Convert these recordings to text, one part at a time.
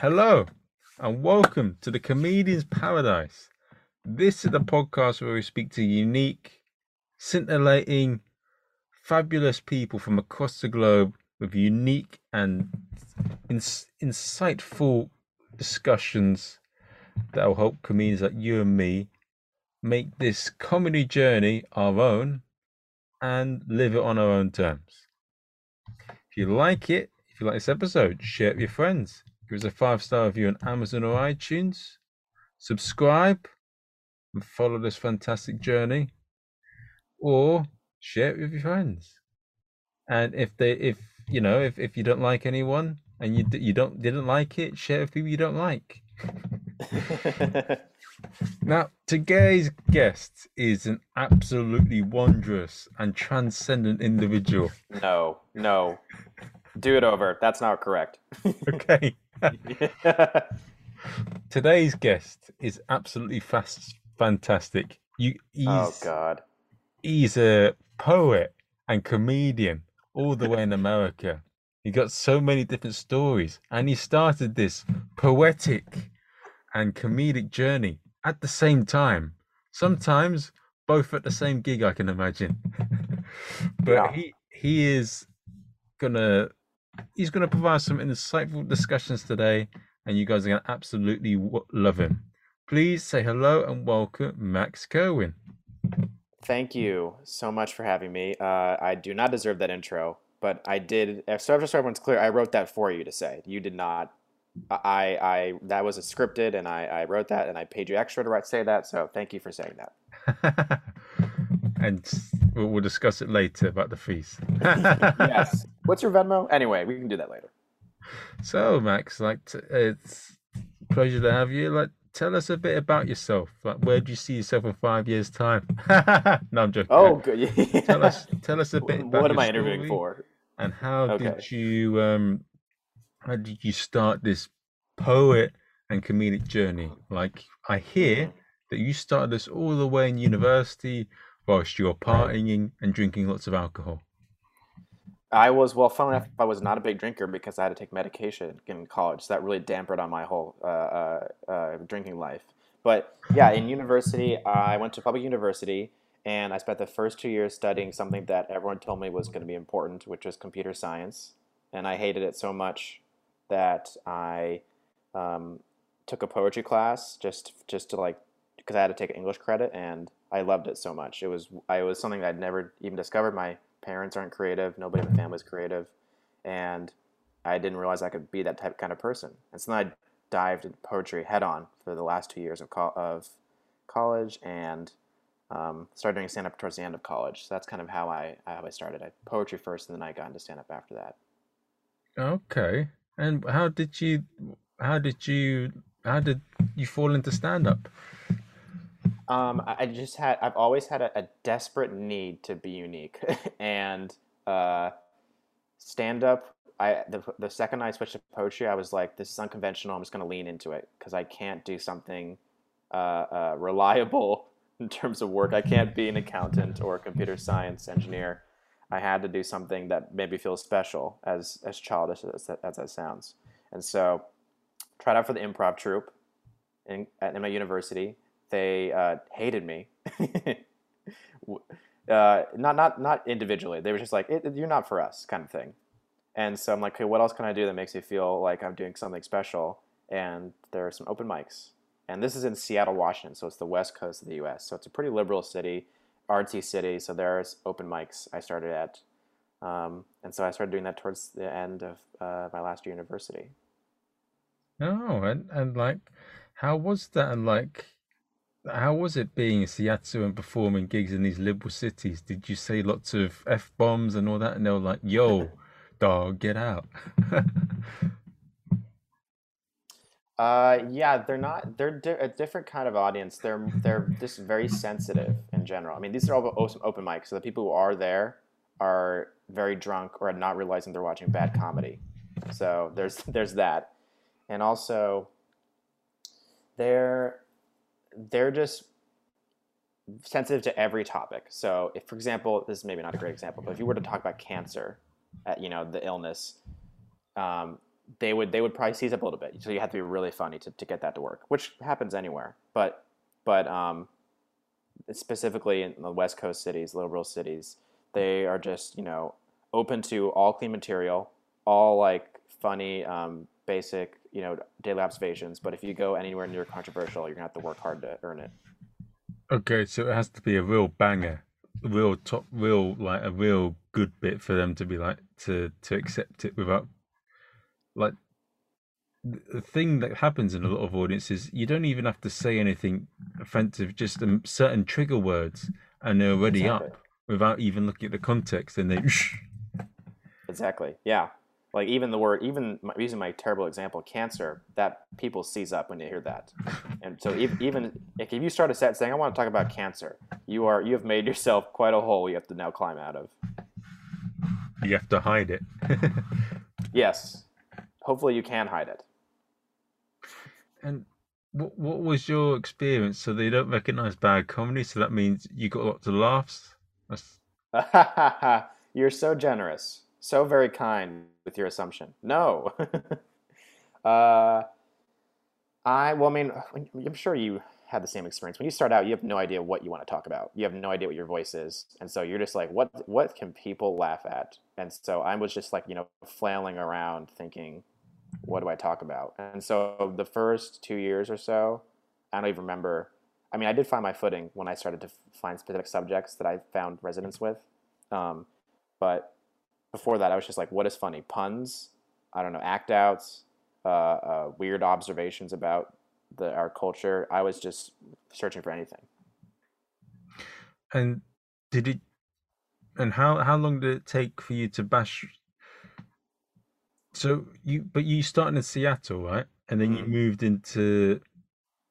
Hello, and welcome to the Comedian's Paradise. This is the podcast where we speak to unique, scintillating, fabulous people from across the globe with unique and ins- insightful discussions that will help comedians like you and me make this comedy journey our own and live it on our own terms. If you like it, if you like this episode, share it with your friends. Give us a five star review on Amazon or iTunes. Subscribe and follow this fantastic journey. Or share it with your friends. And if they, if you know, if, if you don't like anyone and you you don't didn't like it, share it with people you don't like. now, today's guest is an absolutely wondrous and transcendent individual. No, no. Do it over. That's not correct. Okay. Today's guest is absolutely fast, fantastic. You, oh, he's, oh God. he's a poet and comedian all the way in America. He got so many different stories, and he started this poetic and comedic journey at the same time. Sometimes both at the same gig, I can imagine. but Yeah. he he is gonna he's gonna provide some insightful discussions today, and you guys are gonna absolutely w- love him. Please say hello and welcome Max Kerwien. Thank you so much for having me. Uh, I do not deserve that intro, but I did. uh, So just so everyone's clear, I wrote that for you to say. You did not. I, I that was a scripted, and I, I wrote that, and I paid you extra to write, say that. So thank you for saying that. and we'll, we'll discuss it later about the fees. Yes. What's your Venmo? Anyway, we can do that later. So, Max, like, t- it's a pleasure to have you. Like, tell us a bit about yourself. Like, where do you see yourself in five years' time? no, I'm joking. Oh, good. tell us, tell us a bit about what am I interviewing for? and how Okay. did you, um, how did you start this poet and comedic journey? Like, I hear that you started this all the way in university whilst you were partying and drinking lots of alcohol. I was well. Fun enough, I was not a big drinker because I had to take medication in college. So that really dampened on my whole uh, uh, uh, drinking life. But yeah, in university, I went to public university, and I spent the first two years studying something that everyone told me was going to be important, which was computer science. And I hated it so much that I um, took a poetry class just just to like because I had to take an English credit, and I loved it so much. It was I was something I'd never even discovered. My parents aren't creative. Nobody in family is creative, and I didn't realize I could be that type kind of person. And so then I dived into poetry head on for the last two years of, co- of college, and um, started doing stand up towards the end of college. So that's kind of how I how I started. I poetry first, and then I got into stand up after that. Okay. And how did you how did you how did you fall into stand up? Um, I just had I've always had a, a desperate need to be unique, and uh, stand up. I the, the second I switched to poetry, I was like, this is unconventional. I'm just going to lean into it because I can't do something uh, uh, reliable in terms of work. I can't be an accountant or a computer science engineer. I had to do something that made me feel special, as as childish as that, as that sounds. And so, tried out for the improv troupe in at my university they uh, hated me. Uh, not not not individually. They were just like, "You're not for us," kind of thing. And so I'm like, "Okay, what else can I do that makes me feel like I'm doing something special?" And there are some open mics. And this is in Seattle, Washington, so it's the west coast of the U.S. So it's a pretty liberal city, artsy city. So there's open mics I started at, um, and so I started doing that towards the end of uh, my last year university. Oh, and, and like how was that and like how was it being in Seattle and performing gigs in these liberal cities? Did you say lots of F bombs and all that? And they were like, yo, dog, get out. Uh, yeah, they're not. They're di- a different kind of audience. They're they're just very sensitive in general. I mean, these are all open, open mics, so the people who are there are very drunk or not realizing they're watching bad comedy. So there's there's that, and also they're they're just sensitive to every topic. So if, for example, this is maybe not a great example, but if you were to talk about cancer, uh, you know, the illness, um, they would they would probably seize up a little bit. So you have to be really funny to, to get that to work, which happens anywhere. But but um, specifically in the West Coast cities, liberal cities, they are just you know open to all clean material, all like funny, um, basic you know daily observations. But if you go anywhere near controversial, you're gonna have to work hard to earn it. Okay, so it has to be a real banger, a real top, real like a real good bit for them to be like to to accept it without like the thing that happens in a lot of audiences you don't even have to say anything offensive just um, certain trigger words and they're already Exactly. up without even looking at the context and they Exactly. Yeah. Like even the word, even my, using my terrible example, cancer, that people seize up when they hear that. And so even, if you start a set saying, "I want to talk about cancer," you are you have made yourself quite a hole you have to now climb out of. you have to hide it Yes. Hopefully you can hide it. and what what was your experience so they don't recognize bad comedy so that means you got lots of laughs You're so generous, so very kind with your assumption. No. uh, I well, I mean, I'm sure you had the same experience. When you start out, you have no idea what you want to talk about. You have no idea what your voice is, and so you're just like, what What can people laugh at? And so I was just like, you know, flailing around, thinking, what do I talk about? And so the first two years or so, I don't even remember. I mean, I did find my footing when I started to find specific subjects that I found resonance with. Um, but before that, I was just like, what is funny? Puns, I don't know, act outs, uh, uh, weird observations about the, our culture. I was just searching for anything. and did it and how how long did it take for you to bash so you but you started in seattle right and then you Mhm. moved into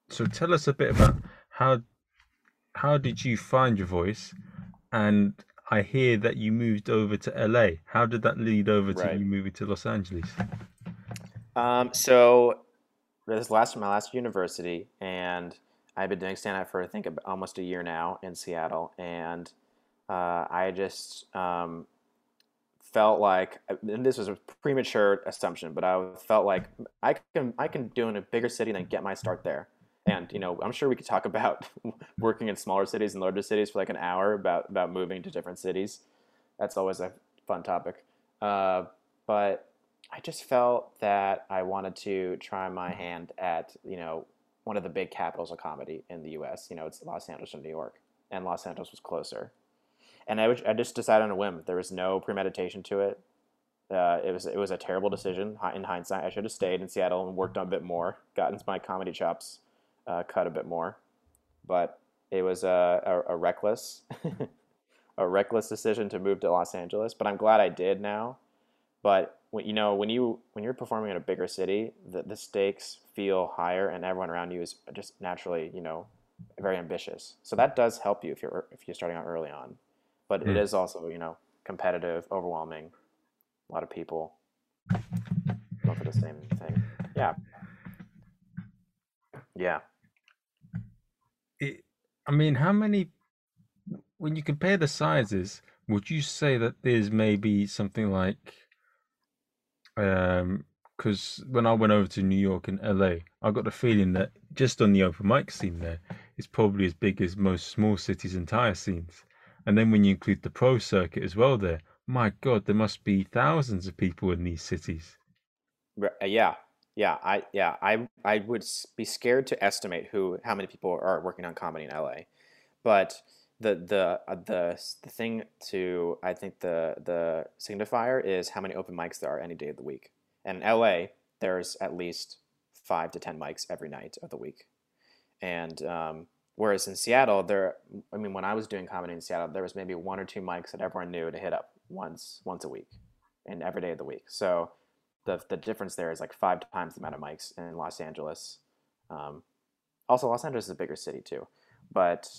so tell us a bit about how how did you find your voice and i hear that you moved over to la how did that lead over to Right. you moving to los angeles Um, so this last my last university, and I've been doing stand up for I think almost a year now in Seattle, and uh, I just um, felt like, and this was a premature assumption, but I felt like I can I can do in a bigger city than get my start there. And you know, I'm sure we could talk about working in smaller cities and larger cities for like an hour about about moving to different cities. That's always a fun topic. Uh, but I just felt that I wanted to try my hand at you know one of the big capitals of comedy in the U.S. You know, it's Los Angeles and New York, and Los Angeles was closer. And I, I just decided on a whim. There was no premeditation to it. Uh, it was it was a terrible decision. In hindsight, I should have stayed in Seattle and worked on a bit more, gotten my comedy chops uh, cut a bit more. But it was a, a, a reckless, a reckless decision to move to Los Angeles. But I'm glad I did now. But when, you know, when you when you're performing in a bigger city, the, the stakes feel higher, and everyone around you is just naturally, you know, very ambitious. So that does help you if you're if you're starting out early on. But it Mm. is also, you know, competitive, overwhelming. A lot of people going for the same thing. Yeah. Yeah. I mean, how many, when you compare the sizes, would you say that there's maybe something like, um, because when I went over to New York and LA, I got the feeling that just on the open mic scene there, it's probably as big as most small cities' entire scenes. And then when you include the pro circuit as well there, my God, there must be thousands of people in these cities. Uh, Yeah, yeah, I yeah, I I would be scared to estimate who how many people are working on comedy in LA, but the the uh, the the thing to I think the the signifier is how many open mics there are any day of the week. And in LA, there's at least five to ten mics every night of the week, and um, whereas in Seattle, there I mean, when I was doing comedy in Seattle, there was maybe one or two mics that everyone knew to hit up once once a week, and every day of the week. So the the difference there is like five times the amount of mics in Los Angeles. Um, also, Los Angeles is a bigger city too, but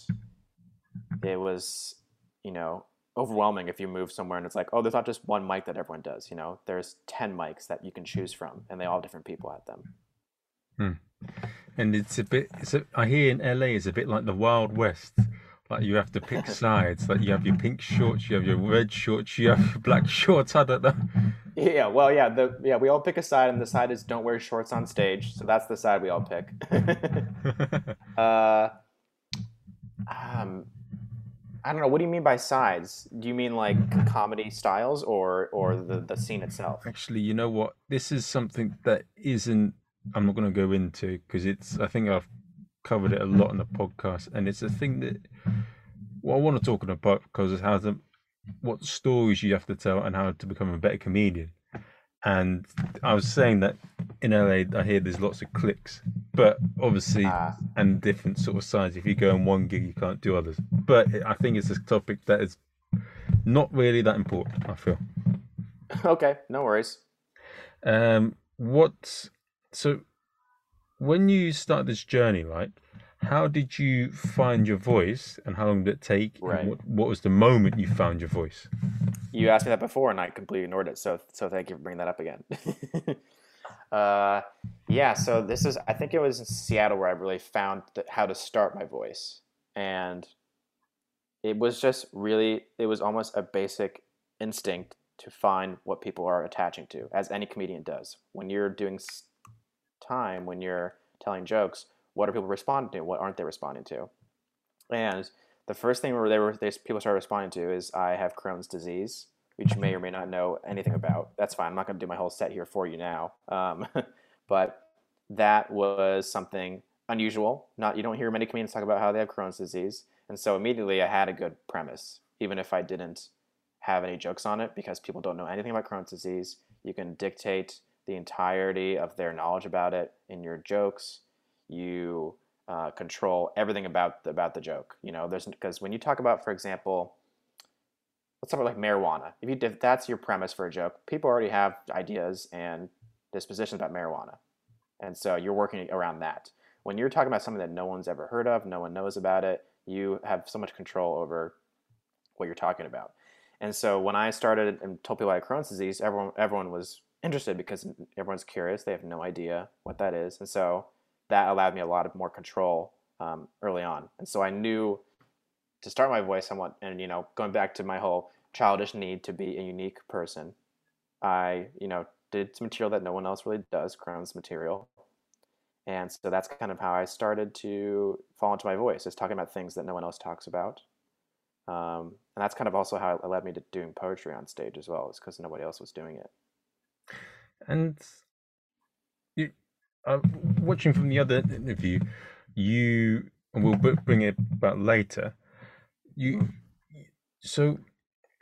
it was you know overwhelming if you move somewhere and it's like oh there's not just one mic that everyone does you know? There's 10 mics that you can choose from and they all have different people at them. And it's a bit, it's a, I hear in LA is a bit like the Wild West Like you have to pick sides. Like you have your pink shorts, you have your red shorts, you have your black shorts. I don't know. Yeah, well, yeah, the yeah, we all pick a side, and the side is don't wear shorts on stage. So that's the side we all pick. uh, um, I don't know. What do you mean by sides? Do you mean like comedy styles or or the the scene itself? Actually, you know what? This is something that isn't. I'm not going to go into because it's. I think I've covered it a lot in the podcast, and it's a thing that what I want to talk about because is how to what stories you have to tell and how to become a better comedian. And I was saying that in LA, I hear there's lots of clicks, but obviously, Ah. and different sort of sides. If you go in one gig, you can't do others. But I think it's a topic that is not really that important. I feel. okay, no worries. Um, what? So, when you start this journey, right? How did you find your voice, and how long did it take? and what, what was the moment you found your voice? You asked me that before, and I completely ignored it. So so thank you for bringing that up again. uh, yeah. So this is I think it was in Seattle where I really found how to start my voice, and it was just really it was almost a basic instinct to find what people are attaching to, as any comedian does. When you're doing time, when you're telling jokes, what are people responding to? What aren't they responding to? And the first thing where they were they, people started responding to is I have Crohn's disease, which you may or may not know anything about. That's fine. I'm not going to do my whole set here for you now. Um, but that was something unusual. Not you don't hear many comedians talk about how they have Crohn's disease, and so immediately I had a good premise, even if I didn't have any jokes on it, because people don't know anything about Crohn's disease. You can dictate the entirety of their knowledge about it in your jokes. You uh, control everything about the, about the joke. You know, there's because when you talk about, for example, let's talk about like marijuana. If you if that's your premise for a joke, people already have ideas and dispositions about marijuana, and so you're working around that. When you're talking about something that no one's ever heard of, no one knows about it, you have so much control over what you're talking about. And so when I started and told people I had Crohn's disease, everyone everyone was interested because everyone's curious. They have no idea what that is, and so that allowed me a lot of more control um, early on. And so I knew to start my voice somewhat, and you know, going back to my whole childish need to be a unique person, I you know did some material that no one else really does, Crohn's material, and so that's kind of how I started to fall into my voice, is talking about things that no one else talks about. Um, and that's kind of also how it led me to doing poetry on stage as well, is because nobody else was doing it. And you, uh, watching from the other interview, you and we'll bring it back later. You, so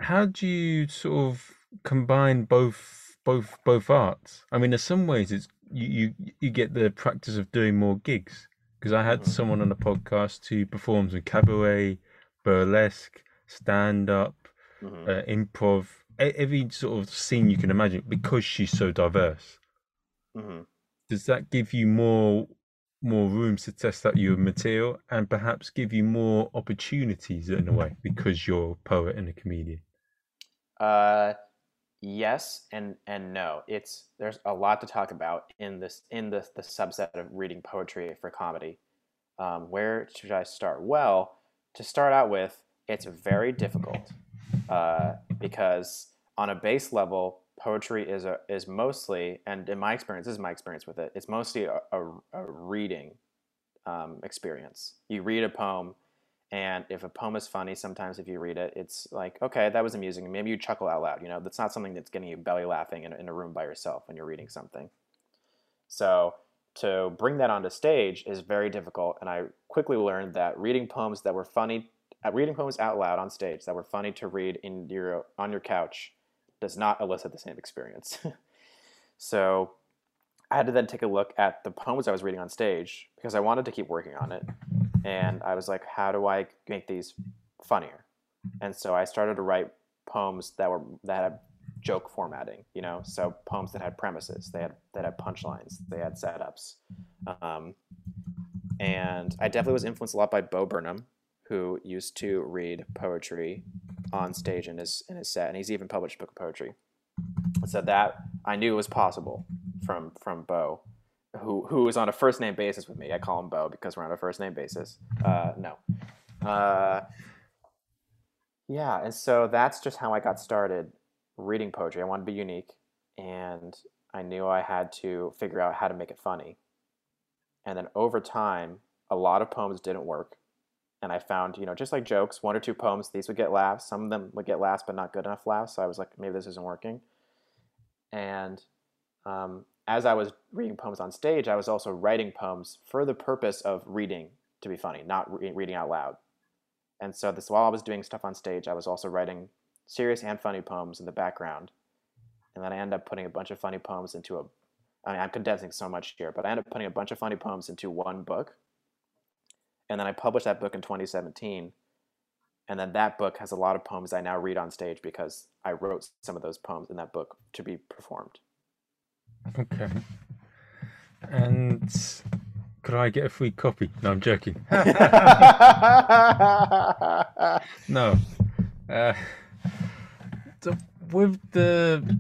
how do you sort of combine both both both arts? I mean, in some ways, it's you you, you get the practice of doing more gigs because I had Mhm. someone on the podcast who performs in cabaret, burlesque, stand up, Mhm. uh, improv, every sort of scene you can imagine because she's so diverse. hmm Does that give you more more rooms to test out your material and perhaps give you more opportunities in a way because you're a poet and a comedian? Uh, yes and and no. It's there's a lot to talk about in this in the the subset of reading poetry for comedy. Um, where should I start? Well, to start out with, it's very difficult uh, because on a base level, poetry is a is mostly, and in my experience, this is my experience with it. It's mostly a, a, a reading um, experience. You read a poem, and if a poem is funny, sometimes if you read it, it's like, okay, that was amusing. Maybe you chuckle out loud. You know, that's not something that's getting you belly laughing in, in a room by yourself when you're reading something. So to bring that onto stage is very difficult, and I quickly learned that reading poems that were funny, reading poems out loud on stage that were funny to read in your on your couch, does not elicit the same experience. so I had to then take a look at the poems I was reading on stage because I wanted to keep working on it. And I was like, how do I make these funnier? And so I started to write poems that were that had joke formatting, you know, so poems that had premises, they had that had punchlines, they had setups. Um, and I definitely was influenced a lot by Bo Burnham, who used to read poetry on stage in his in his set, and he's even published a book of poetry. So that I knew was possible from from Bo, who who is on a first name basis with me. I call him Bo because we're on a first name basis. Uh, no, Uh, yeah, and so that's just how I got started reading poetry. I wanted to be unique, and I knew I had to figure out how to make it funny. And then over time, a lot of poems didn't work. And I found, you know, just like jokes, one or two poems, these would get laughs. Some of them would get laughs, but not good enough laughs. So I was like, maybe this isn't working. And um, as I was reading poems on stage, I was also writing poems for the purpose of reading to be funny, not re- reading out loud. And so this while I was doing stuff on stage, I was also writing serious and funny poems in the background. And then I end up putting a bunch of funny poems into a I mean, I'm condensing so much here, but I end up putting a bunch of funny poems into one book. And then I published that book in 2017. And then that book has a lot of poems I now read on stage because I wrote some of those poems in that book to be performed. Okay. And could I get a free copy? No, I'm joking. no. Uh, so with the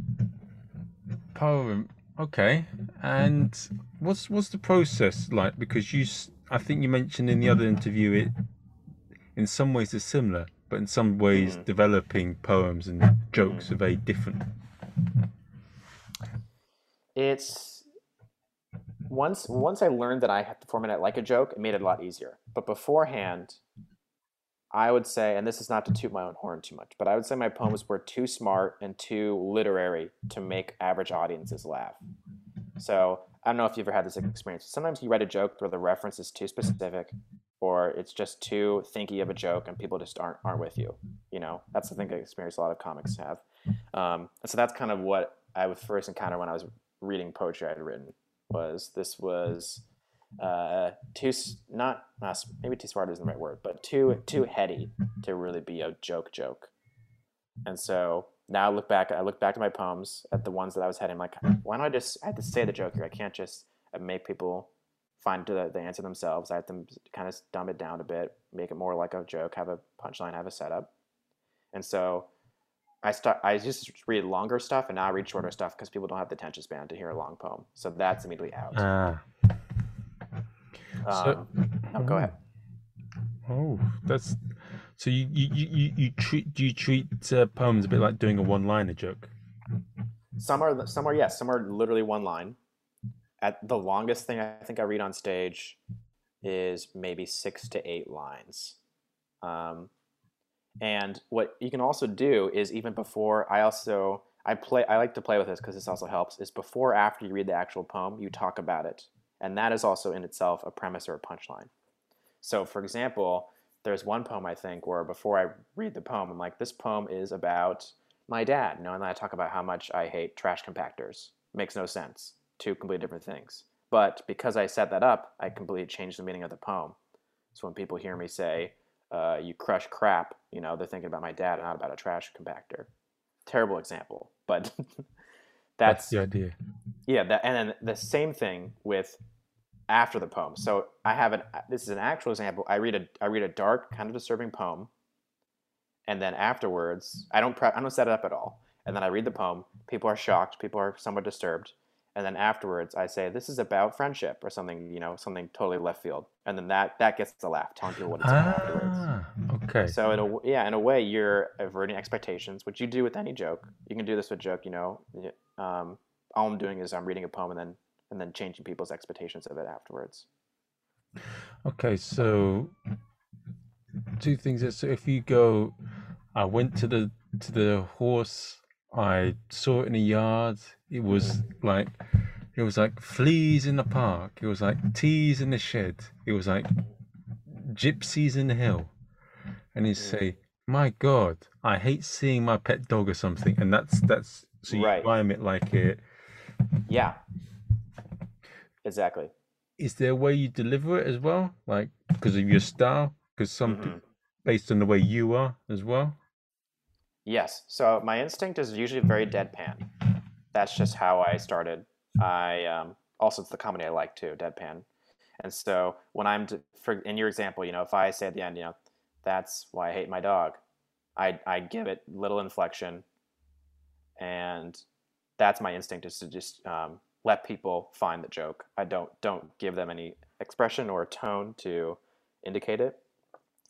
poem, okay. And what's what's the process like? Because you, I think you mentioned in the other interview, it in some ways is similar, but in some ways, mm. developing poems and jokes are very different. It's once once I learned that I had to format it like a joke, it made it a lot easier. But beforehand, I would say, and this is not to toot my own horn too much, but I would say my poems were too smart and too literary to make average audiences laugh. So I don't know if you've ever had this experience. Sometimes you write a joke where the reference is too specific, or it's just too thinky of a joke, and people just aren't aren't with you. You know, that's the thing I experience a lot of comics have. Um, and so that's kind of what I would first encounter when I was reading poetry I had written. Was this was uh, too not, not maybe too smart isn't the right word, but too too heady to really be a joke joke. And so now I look back, I look back at my poems, at the ones that I was heading. like, why don't I just I have to say the joke here? I can't just uh, make people find the, the answer themselves. I have to kind of dumb it down a bit, make it more like a joke, have a punchline, have a setup. And so I start. I just read longer stuff, and now I read shorter stuff because people don't have the attention span to hear a long poem. So that's immediately out. Ah. Um, no, go ahead. Oh, that's so you you you, you treat do you treat uh, poems a bit like doing a one liner joke? Some are some are yes, some are literally one line. At the longest thing I think I read on stage is maybe six to eight lines. Um, and what you can also do is even before I also I play I like to play with this because this also helps is before after you read the actual poem you talk about it and that is also in itself a premise or a punchline. So, for example, there's one poem I think where before I read the poem, I'm like, this poem is about my dad. You know, and then I talk about how much I hate trash compactors. Makes no sense. Two completely different things. But because I set that up, I completely changed the meaning of the poem. So when people hear me say, uh, you crush crap, you know, they're thinking about my dad, not about a trash compactor. Terrible example, but that's, that's the idea. Yeah, that, and then the same thing with after the poem. So I have an this is an actual example. I read a I read a dark, kind of disturbing poem, and then afterwards, I don't pre- I don't set it up at all. And then I read the poem. People are shocked. People are somewhat disturbed. And then afterwards, I say this is about friendship or something, you know, something totally left field. And then that that gets the laugh, telling people what it's about afterwards. Ah, okay. So in a yeah, in a way, you're averting expectations, which you do with any joke. You can do this with joke, you know. Um, all I'm doing is I'm reading a poem and then and then changing people's expectations of it afterwards. Okay, so two things. So if you go, I went to the to the horse. I saw it in a yard. It was like it was like fleas in the park. It was like teas in the shed. It was like gypsies in the hill. And you say, "My God, I hate seeing my pet dog or something." And that's that's so you right. rhyme it like it. Yeah, Exactly. Is there a way you deliver it as well, like because of your style? Because some, mm-hmm. based on the way you are as well. Yes. So my instinct is usually very deadpan. That's just how I started. I um, also it's the comedy I like too, deadpan. And so when I'm to, for in your example, you know, if I say at the end, you know, that's why I hate my dog, I I give it little inflection, and that's my instinct is to just um, let people find the joke. I don't don't give them any expression or tone to indicate it.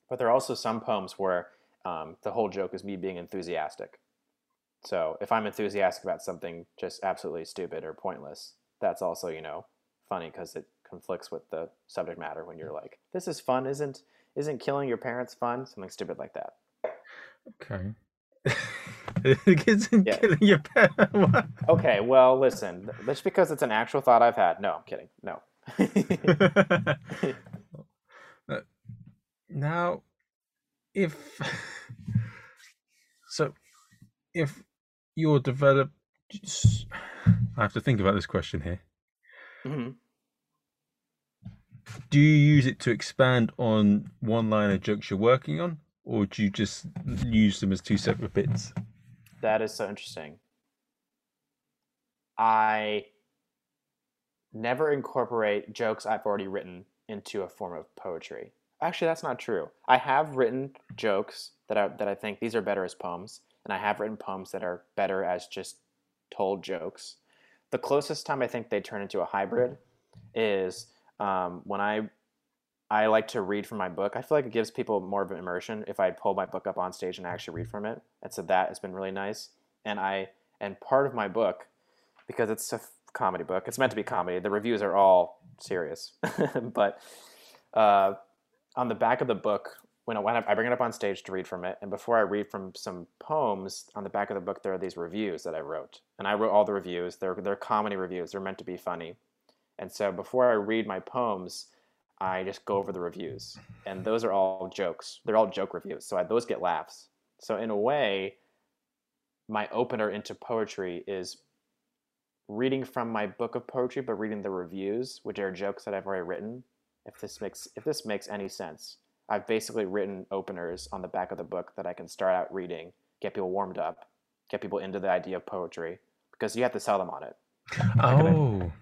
but there are also some poems where um, the whole joke is me being enthusiastic. So if I'm enthusiastic about something just absolutely stupid or pointless, that's also you know funny because it conflicts with the subject matter when you're like, "This is fun, isn't isn't killing your parents fun?" Something stupid like that. Okay. Yeah. killing your parents. Okay, well, listen, just because it's an actual thought I've had. No, I'm kidding. No. Uh, now, if so, if you're develop, I have to think about this question here. Mhm. Do you use it to expand on one line of jokes you're working on, or do you just use them as two separate bits? That is so interesting. I never incorporate jokes I've already written into a form of poetry. Actually, that's not true. I have written jokes that I, that I think these are better as poems, and I have written poems that are better as just told jokes. The closest time I think they turn into a hybrid is um, when I I like to read from my book. I feel like it gives people more of an immersion if I pull my book up on stage and I actually read from it. And so that has been really nice. And I and part of my book, because it's a comedy book, it's meant to be comedy. The reviews are all serious, but uh, on the back of the book, when I, when I bring it up on stage to read from it, and before I read from some poems, on the back of the book there are these reviews that I wrote, and I wrote all the reviews. They're they're comedy reviews. They're meant to be funny, and so before I read my poems, I just go over the reviews, and those are all jokes. They're all joke reviews, so I, those get laughs. So in a way, my opener into poetry is reading from my book of poetry, but reading the reviews, which are jokes that I've already written. If this makes if this makes any sense, I've basically written openers on the back of the book that I can start out reading, get people warmed up, get people into the idea of poetry, because you have to sell them on it. Oh,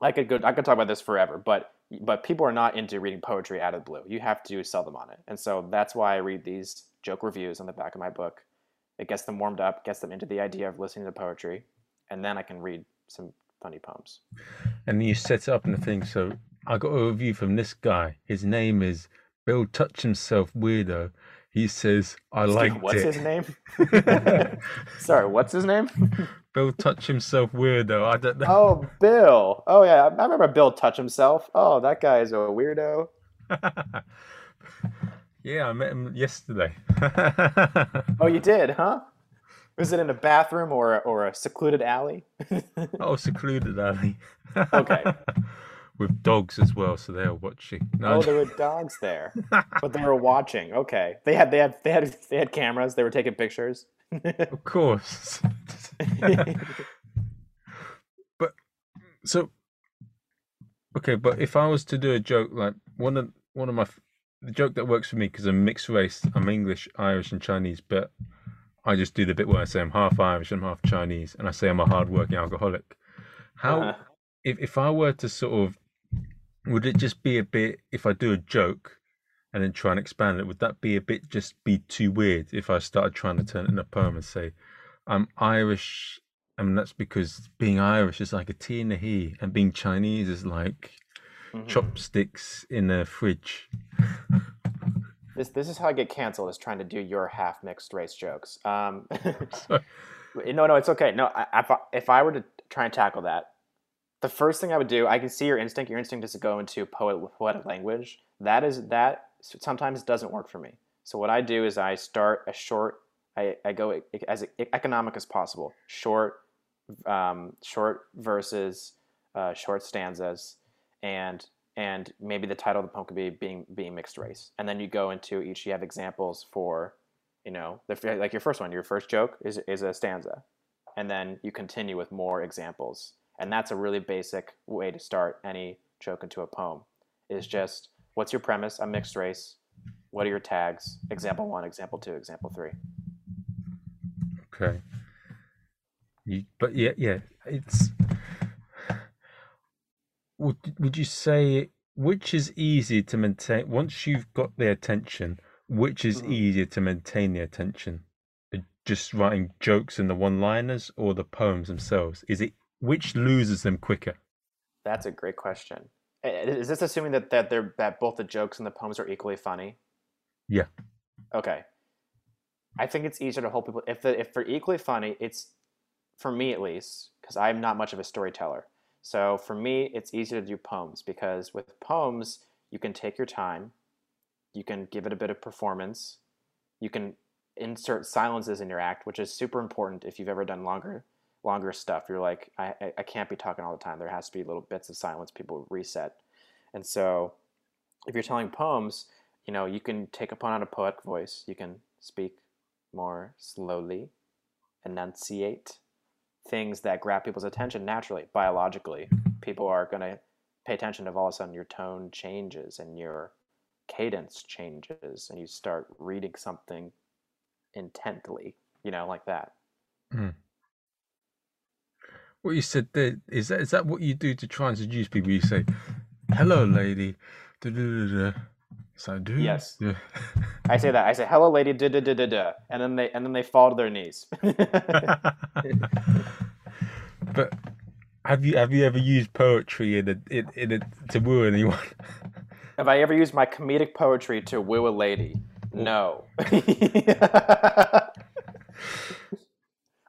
I could go. I could talk about this forever, but but people are not into reading poetry out of the blue. You have to sell them on it, and so that's why I read these joke reviews on the back of my book. It gets them warmed up, gets them into the idea of listening to poetry, and then I can read some funny poems. and you set up in the thing. So I got a review from this guy. His name is Bill Touch Himself Weirdo. He says, "I liked What's it." his name? Sorry, what's his name? Bill Touch Himself Weirdo. I don't know. oh, Bill. Oh yeah, I remember Bill touch himself. Oh, that guy is a weirdo. yeah, I met him yesterday. Oh, you did, huh? Was it in a bathroom or or a secluded alley? oh, secluded alley. Okay. With dogs as well, so they were watching. No, Oh, there were dogs there, but they were watching. Okay, they had they had they had they had cameras. They were taking pictures. Of course. but so okay, but if I was to do a joke like one of one of my the joke that works for me because I'm mixed race, I'm English, Irish, and Chinese, but I just do the bit where I say I'm half Irish, I'm half Chinese, and I say I'm a hard-working alcoholic. How Uh-huh. if if I were to sort of would it just be a bit if I do a joke and then try and expand it, would that be a bit just be too weird if I started trying to turn it in a poem and say I'm Irish and that's because being Irish is like a tea and a he and being Chinese is like Mhm. chopsticks in a fridge. This this is how I get canceled is trying to do your half mixed race jokes. Um, no, no, it's okay. No, I, if I, if I were to try and tackle that, the first thing I would do, I can see your instinct. Your instinct is to go into poet poetic language. That is that sometimes it doesn't work for me. So what I do is I start a short. I, I go as economic as possible. Short, um, short verses, uh, short stanzas, and and maybe the title of the poem could be being being mixed race. And then you go into each. You have examples for, you know, the, like your first one. Your first joke is is a stanza, and then you continue with more examples. And that's a really basic way to start any joke into a poem. Is just what's your premise? I'm mixed race. What are your tags? Example one, example two, example three. okay. You, but yeah, yeah, it's. Would would you say which is easier to maintain once you've got their attention? Which is Mhm. easier to maintain the attention? Uh, Just writing jokes in the one-liners or the poems themselves? Is it which loses them quicker? That's a great question. I- Is this assuming that that they're that both the jokes and the poems are equally funny? Yeah. Okay. I think it's easier to hold people if the, if they're equally funny. It's for me at least because I'm not much of a storyteller. So for me, it's easier to do poems because with poems you can take your time, you can give it a bit of performance, you can insert silences in your act, which is super important if you've ever done longer longer stuff. You're like, I, I can't be talking all the time. There has to be little bits of silence. People reset, and so if you're telling poems, you know you can take upon on a poetic voice. You can speak more slowly, enunciate things that grab people's attention naturally, biologically. People are going to pay attention if all of a sudden your tone changes and your cadence changes and you start reading something intently, you know, like that. Mm. What you said there is that is that what you do to try and seduce people? You say, "Hello, lady." Da-da-da-da. So I do. Yes. Yeah. I say that. I say, "Hello, lady." Da da da da da, and then they and then they fall to their knees. but have you have you ever used poetry in a in, in a, to woo anyone? Have I ever used my comedic poetry to woo a lady? No.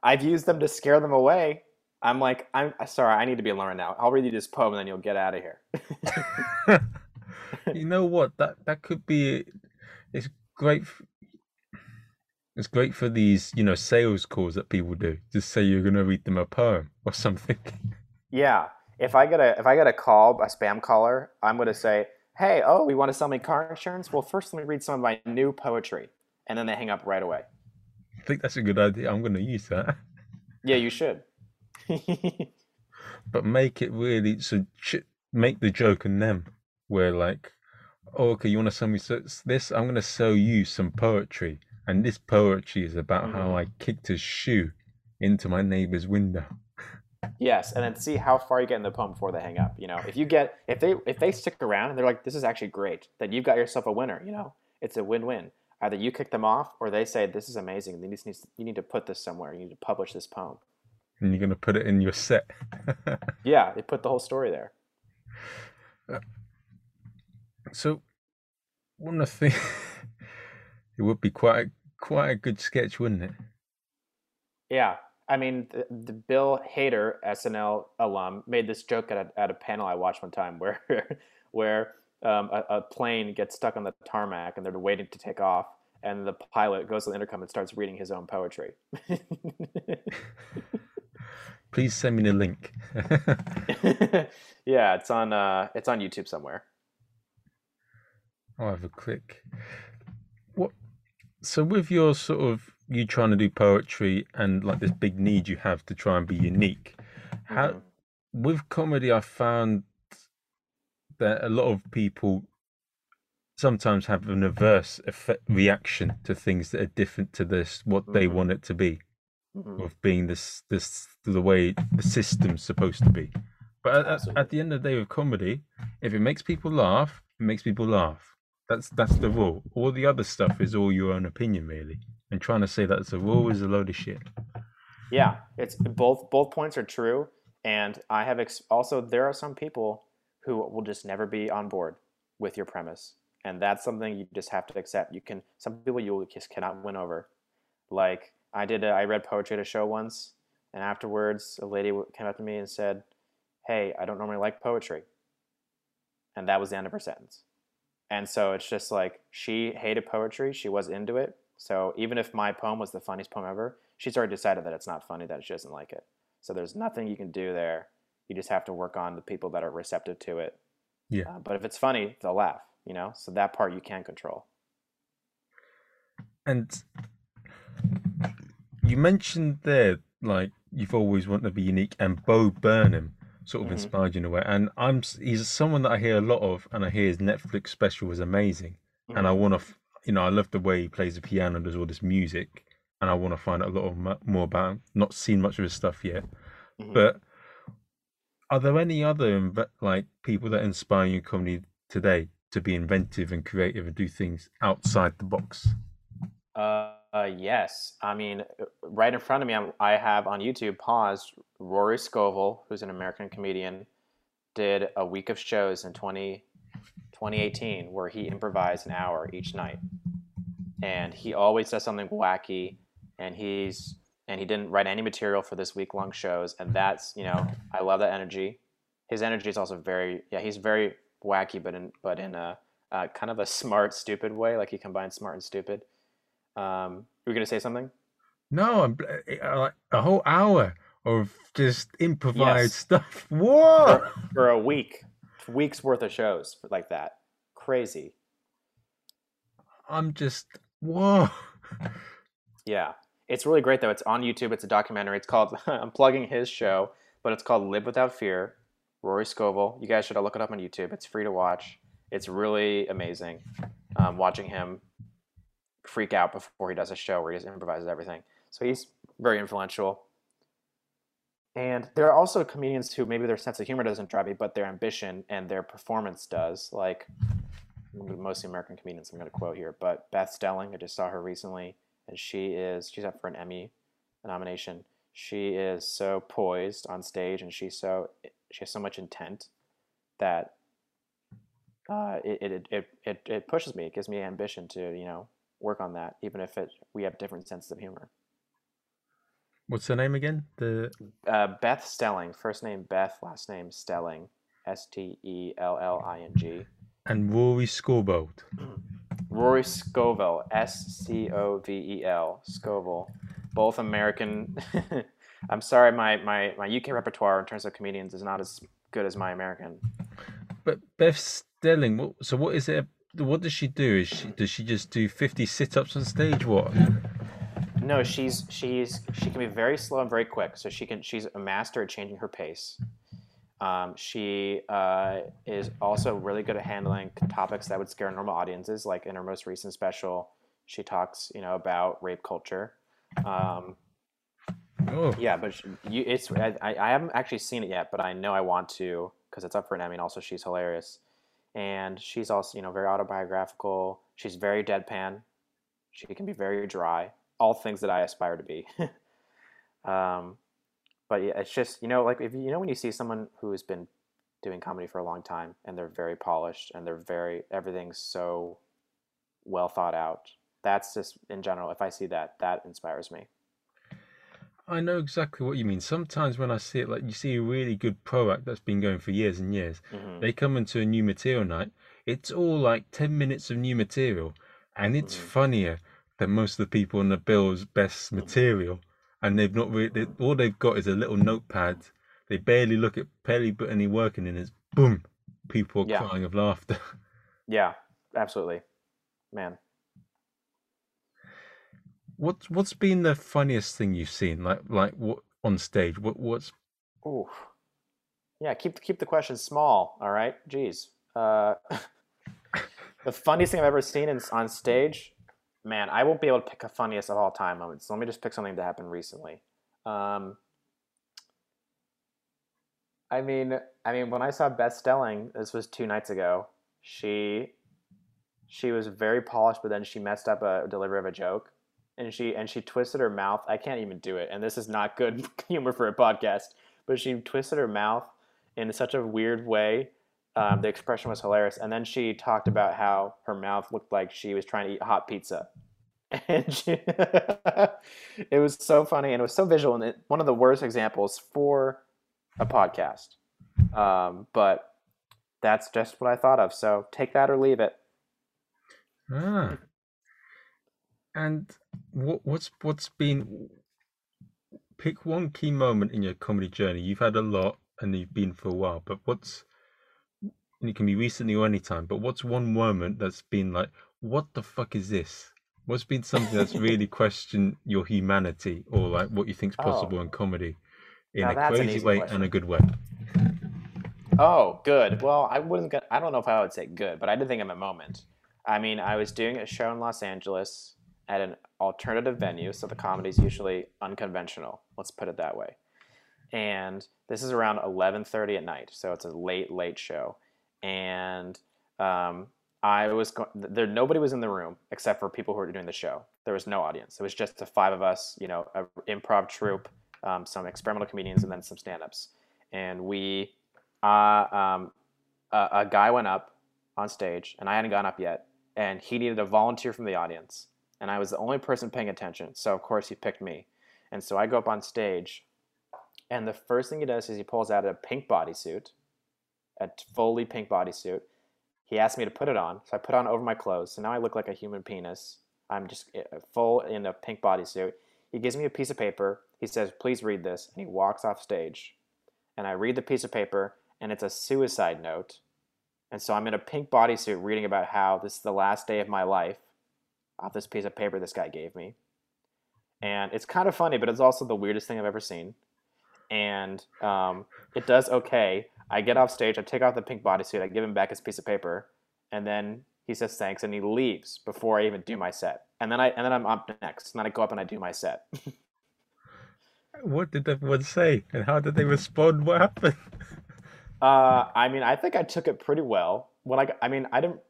I've used them to scare them away. I'm like, I'm sorry, I need to be alone right now. I'll read you this poem and then you'll get out of here. you know what? That that could be. It's great. f it's great for these, you know, sales calls that people do. Just say you're going to read them a poem or something. Yeah. If I get a if I get a call, a spam caller, I'm going to say, "Hey, oh, we want to sell me car insurance? Well, first let me read some of my new poetry." And then they hang up right away. I think that's a good idea. I'm going to use that. Yeah, you should. but make it really so ch- make the joke on them where like oh, okay you want to sell me so- this i'm going to sell you some poetry and this poetry is about how Mhm. i kicked his shoe into my neighbor's window Yes, and then see how far you get in the poem before they hang up. You know, if you get if they if they stick around and they're like, "This is actually great," then you've got yourself a winner. You know, it's a win-win. Either you kick them off, or they say, "This is amazing. You need, you need to put this somewhere. You need to publish this poem." And you're going to put it in your set Yeah, they put the whole story there. so one of the things it would be quite a, quite a good sketch wouldn't it Yeah, I mean, the, the Bill Hader, SNL alum, made this joke at a, at a panel I watched one time where where um, a, a plane gets stuck on the tarmac and they're waiting to take off, and the pilot goes to the intercom and starts reading his own poetry. Please send me the link yeah, it's on uh, it's on YouTube somewhere. I'll have a click. What? So with your sort of you trying to do poetry and like this big need you have to try and be unique, how Mhm. with comedy I found that a lot of people sometimes have an adverse effect, reaction to things that are different to this what they Mhm. want it to be Mhm. of being this this the way the system's supposed to be. But at, at, at the end of the day with comedy, if it makes people laugh, it makes people laugh. That's that's the rule. All the other stuff is all your own opinion, really. And trying to say that's a rule is a load of shit. Yeah, it's both both points are true, and I have ex- also there are some people who will just never be on board with your premise, and that's something you just have to accept. You can some people you just cannot win over. Like I did, a, I read poetry at a show once, and afterwards a lady came up to me and said, "Hey, I don't normally like poetry," and that was the end of her sentence. And so it's just like she hated poetry, she was into it. So even if my poem was the funniest poem ever, she's already decided that it's not funny, that she doesn't like it. So there's nothing you can do there. You just have to work on the people that are receptive to it. Yeah. Uh, but if it's funny, they'll laugh, you know? So that part you can control. And you mentioned there, like you've always wanted to be unique, and Bo Burnham sort of Mhm. inspired you in a way. And I'm he's someone that I hear a lot of, and I hear his Netflix special was amazing. And I Mhm. want to, you know, I love the way he plays the piano, does all this music, and I want to find out a lot of more about him. Not seen much of his stuff yet, Mhm. but are there any other like people that inspire you in comedy today to be inventive and creative and do things outside the box? Uh, uh, yes. I mean, uh, right in front of me, I'm, I have on YouTube paused Rory Scovel, who's an American comedian, did a week of shows in 20, 2018 where he improvised an hour each night. and he always does something wacky, and he's and he didn't write any material for this week long shows, and that's you know I love that energy. His energy is also very yeah he's very wacky, but in but in a kind of a smart stupid way, like he combines smart and stupid. Um, you were gonna say something? No, I'm uh, like a whole hour of just improvised Yes. stuff. Whoa! for, for a week, weeks worth of shows like that. Crazy. I'm just whoa. Yeah. It's really great though. It's on YouTube. It's a documentary. It's called I'm plugging his show, but it's called Live Without Fear. Rory Scovel. You guys should look it up on YouTube. It's free to watch. It's really amazing. Um, watching him freak out before he does a show where he just improvises everything. So he's very influential. And there are also comedians who maybe their sense of humor doesn't drive me, but their ambition and their performance does. Like mostly American comedians, I'm going to quote here, but Beth Stelling. I just saw her recently, and she is she's up for an Emmy nomination. She is so poised on stage, and she's so she has so much intent that uh, it, it, it, it, it pushes me. It gives me ambition to you know work on that, even if it we have different senses of humor. What's the name again? The Uh, Beth Stelling, first name Beth, last name Stelling, S T E L L I N G. and Rory Scorbold. Rory Scovel, S C O V E L, Scovel, both American. I'm sorry, my, my, my UK repertoire in terms of comedians is not as good as my American. But Beth Stelling, so what is it? What does she do? Is she does she just do fifty sit-ups on stage? What? No, she's she's she can be very slow and very quick. So she can she's a master at changing her pace. Um, she uh, is also really good at handling topics that would scare normal audiences. Like in her most recent special, she talks you know about rape culture. Um, Oh, Yeah, but sh- you, it's I, I I haven't actually seen it yet, but I know I want to because it's up for an Emmy. And also, she's hilarious, and she's also you know very autobiographical. She's very deadpan. She can be very dry. All things that I aspire to be. um, but yeah, it's just you know like if you know when you see someone who has been doing comedy for a long time and they're very polished and they're very everything's so well thought out. That's just in general. If I see that, that inspires me. I know exactly what you mean. Sometimes when I see it, like you see a really good pro act that's been going for years and years, hmm they come into a new material night. It's all like ten minutes of new material, and it's Mhm. funnier than most of the people on the bill's best Mhm. material. And they've not really. They, all they've got is a little notepad. They barely look at, barely put any work in, and it's boom, people are Yeah. crying of laughter. Yeah, absolutely, man. What's what's been the funniest thing you've seen? Like like what on stage? What what's Ooh, yeah. Keep keep the questions small. All right. Jeez. Uh, the funniest thing I've ever seen in, on stage, man. I won't be able to pick a funniest of all time moments. So let me just pick something that happened recently. Um, I mean, I mean, when I saw Beth Stelling, this was two nights ago. She, she was very polished, but then she messed up a delivery of a joke, and she and she twisted her mouth. I can't even do it, and this is not good humor for a podcast. But she twisted her mouth in such a weird way. Um, the expression was hilarious, and then she talked about how her mouth looked like she was trying to eat hot pizza, and she, it was so funny and it was so visual, and it, one of the worst examples for a podcast. Um, but that's just what I thought of. So take that or leave it. ah? And what what's what's been? Pick one key moment in your comedy journey. You've had a lot, and you've been for a while. But what's and it can be recently or any time. But what's one moment that's been like, what the fuck is this? What's been something that's really questioned your humanity or like what you think's oh. possible in comedy in Now a crazy way question. and a good way? Oh, good. Well, I wouldn't. Get, I don't know if I would say good, but I did think of a moment. I mean, I was doing a show in Los Angeles at an alternative venue, so the comedy's usually unconventional. Let's put it that way. And this is around 11:30 at night, so it's a late, late show. And um, I was go- there. Nobody was in the room except for people who were doing the show. There was no audience. It was just the five of us. You know, an improv troupe, um, some experimental comedians, and then some stand-ups. And we uh, um, a, a guy went up on stage, and I hadn't gone up yet, and he needed a volunteer from the audience. And I was the only person paying attention. So of course he picked me, and so I go up on stage, and the first thing he does is he pulls out a pink bodysuit, a fully pink bodysuit. He asked me to put it on, so I put on over my clothes. So now I look like a human penis. I'm just eh, full in a pink bodysuit. He gives me a piece of paper. He says, "Please read this," and he walks off stage. And I read the piece of paper, and it's a suicide note. And so I'm in a pink bodysuit reading about how this is the last day of my life off this piece of paper this guy gave me. And it's kind of funny, but it's also the weirdest thing I've ever seen. And um, it does okay. I get off stage, I take off the pink bodysuit, I give him back his piece of paper, and then he says thanks and he leaves before I even do my set. And then I and then I'm up next, and then I go up and I do my set. what did everyone say, and how did they respond? What happened? Uh, I mean, I think I took it pretty well. When I, I mean, I didn't.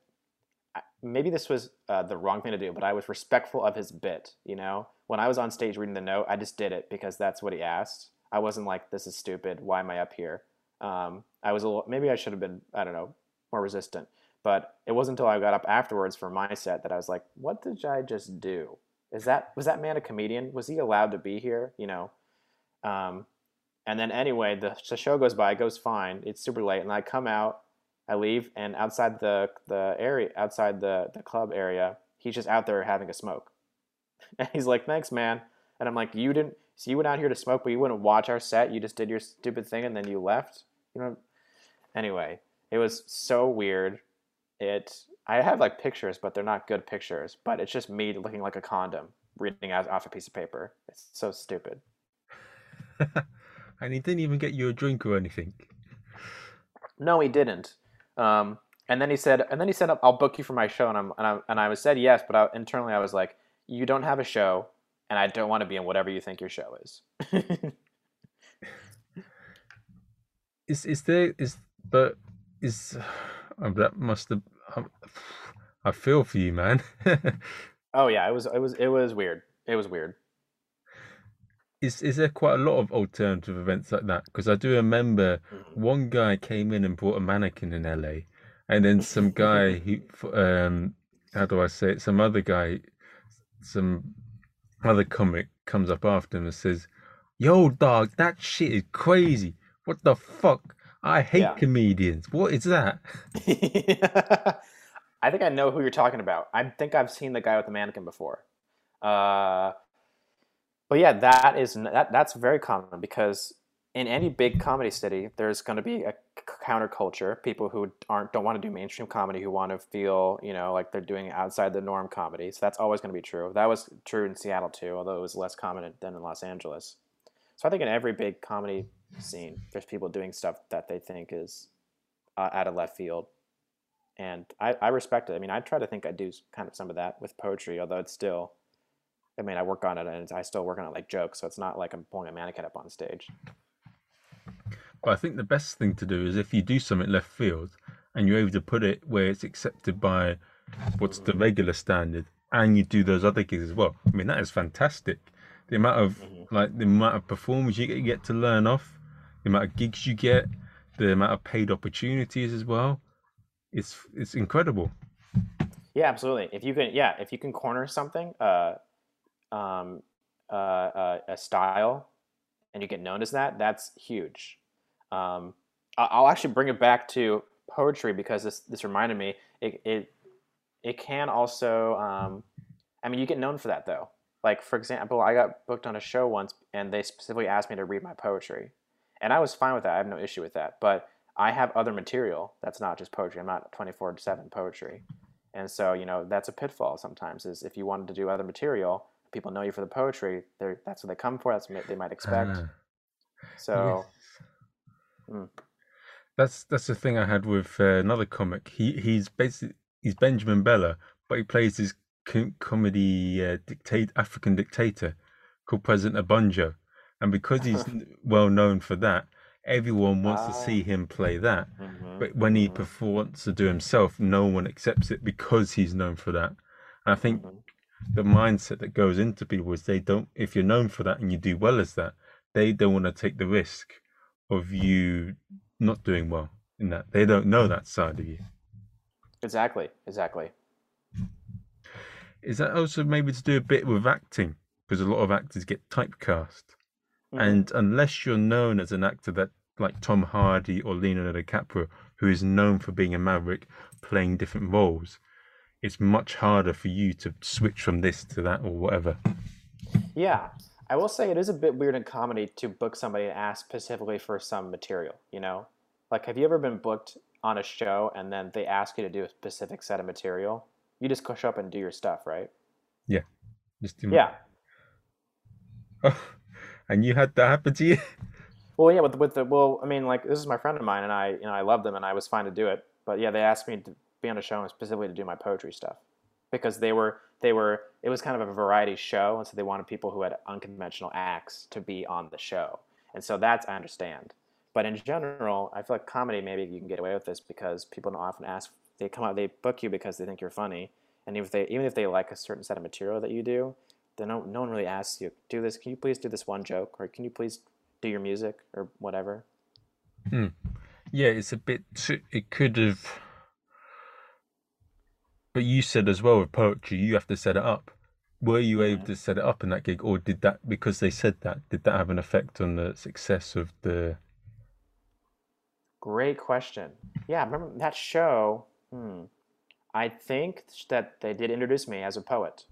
Maybe this was uh, the wrong thing to do, but I was respectful of his bit. You know, when I was on stage reading the note, I just did it because that's what he asked. I wasn't like, "This is stupid. Why am I up here?" Um, I was a little. Maybe I should have been. I don't know, more resistant. But it wasn't until I got up afterwards for my set that I was like, "What did I just do? Is that was that man a comedian? Was he allowed to be here?" You know. Um, and then anyway, the, the show goes by, it goes fine. It's super late, and I come out, I leave, and outside the the area, outside the the club area, he's just out there having a smoke. And he's like, "Thanks, man." And I'm like, "You didn't. So you went out here to smoke, but you wouldn't watch our set. You just did your stupid thing, and then you left. You know." Anyway, it was so weird. It. I have like pictures, but they're not good pictures. But it's just me looking like a condom reading out off a piece of paper. It's so stupid. and he didn't even get you a drink or anything. No, he didn't. Um, and then he said, and then he said, "I'll book you for my show." And I'm, and I, and I was said yes, but I, internally I was like, "You don't have a show, and I don't want to be in whatever you think your show is." is is there is but is um, that must have um, I feel for you, man. oh yeah, it was it was it was weird. It was weird is is there quite a lot of alternative events like that? Because I do remember mm-hmm. one guy came in and brought a mannequin in LA, and then some guy he um how do I say it? Some other guy, some other comic comes up after him and says, "Yo, dog, that shit is crazy. What the fuck? I hate yeah. comedians. What is that?" I think I know who you're talking about. I think I've seen the guy with the mannequin before. Uh, but yeah, that is that that's very common because in any big comedy city, there's going to be a counterculture. People who aren't don't want to do mainstream comedy, who want to feel you know like they're doing outside the norm comedy. So that's always going to be true. That was true in Seattle too, although it was less common than in Los Angeles. So I think in every big comedy scene, there's people doing stuff that they think is uh, out of left field, and I, I respect it. I mean, I try to think I do kind of some of that with poetry, although it's still I mean, I work on it and I still work on it like jokes, so it's not like I'm pulling a mannequin up on stage. But I think the best thing to do is if you do something left field and you're able to put it where it's accepted by what's the regular standard, and you do those other gigs as well. I mean, that is fantastic. The amount of mm-hmm. like the amount of performers you get to learn off, the amount of gigs you get, the amount of paid opportunities as well. It's it's incredible. Yeah, absolutely. If you can, yeah, if you can corner something, uh, um, uh, uh, a style and you get known as that, that's huge. Um, I'll actually bring it back to poetry because this this reminded me. It it it can also. Um, I mean, you get known for that though. Like for example, I got booked on a show once, and they specifically asked me to read my poetry, and I was fine with that. I have no issue with that. But I have other material that's not just poetry. I'm not 24 seven poetry, and so you know that's a pitfall sometimes. Is if you wanted to do other material, people know you for the poetry, they're that's what they come for. That's what they might expect. Uh, so, yes. mm. that's that's the thing I had with uh, another comic. He he's basically he's Benjamin Bello, but he plays this com- comedy uh, dictate African dictator called President Obonjo, and because he's well known for that, everyone wants to see ah. him play that. Mm-hmm, but when he mm-hmm. performs to do himself, no one accepts it because he's known for that. And I think mm-hmm the mindset that goes into people is they don't if you're known for that and you do well as that they don't want to take the risk of you not doing well in that they don't know that side of you exactly exactly Is that also maybe to do a bit with acting? Because a lot of actors get typecast. Mhm. And unless you're known as an actor that like Tom Hardy or Leonardo DiCaprio, who is known for being a maverick, playing different roles, it's much harder for you to switch from this to that or whatever. Yeah, I will say it is a bit weird in comedy to book somebody and ask specifically for some material. You know, like have you ever been booked on a show and then they ask you to do a specific set of material? You just push up and do your stuff, right? Yeah. Just do- Yeah. and you had that happen to you? Well, yeah, with with the well, I mean, like this is my friend of mine, and I, you know, I love them, and I was fine to do it. But yeah, they asked me to be on a show and specifically to do my poetry stuff because they were they were it was kind of a variety show, and so they wanted people who had unconventional acts to be on the show, and so that's I understand. But in general, I feel like comedy maybe you can get away with this because people don't often ask. They come out, they book you because they think you're funny, and if they even if they like a certain set of material that you do, then no, no one really asks you, do this. Can you please do this one joke, or can you please do your music or whatever. Hmm. Yeah, it's a bit. It could have. But you said as well with poetry, you have to set it up. Were you able to set it up in that gig, or did that because they said that? Did that have an effect on the success of the? Great question. Yeah, remember that show? Hmm. I think that they did introduce me as a poet,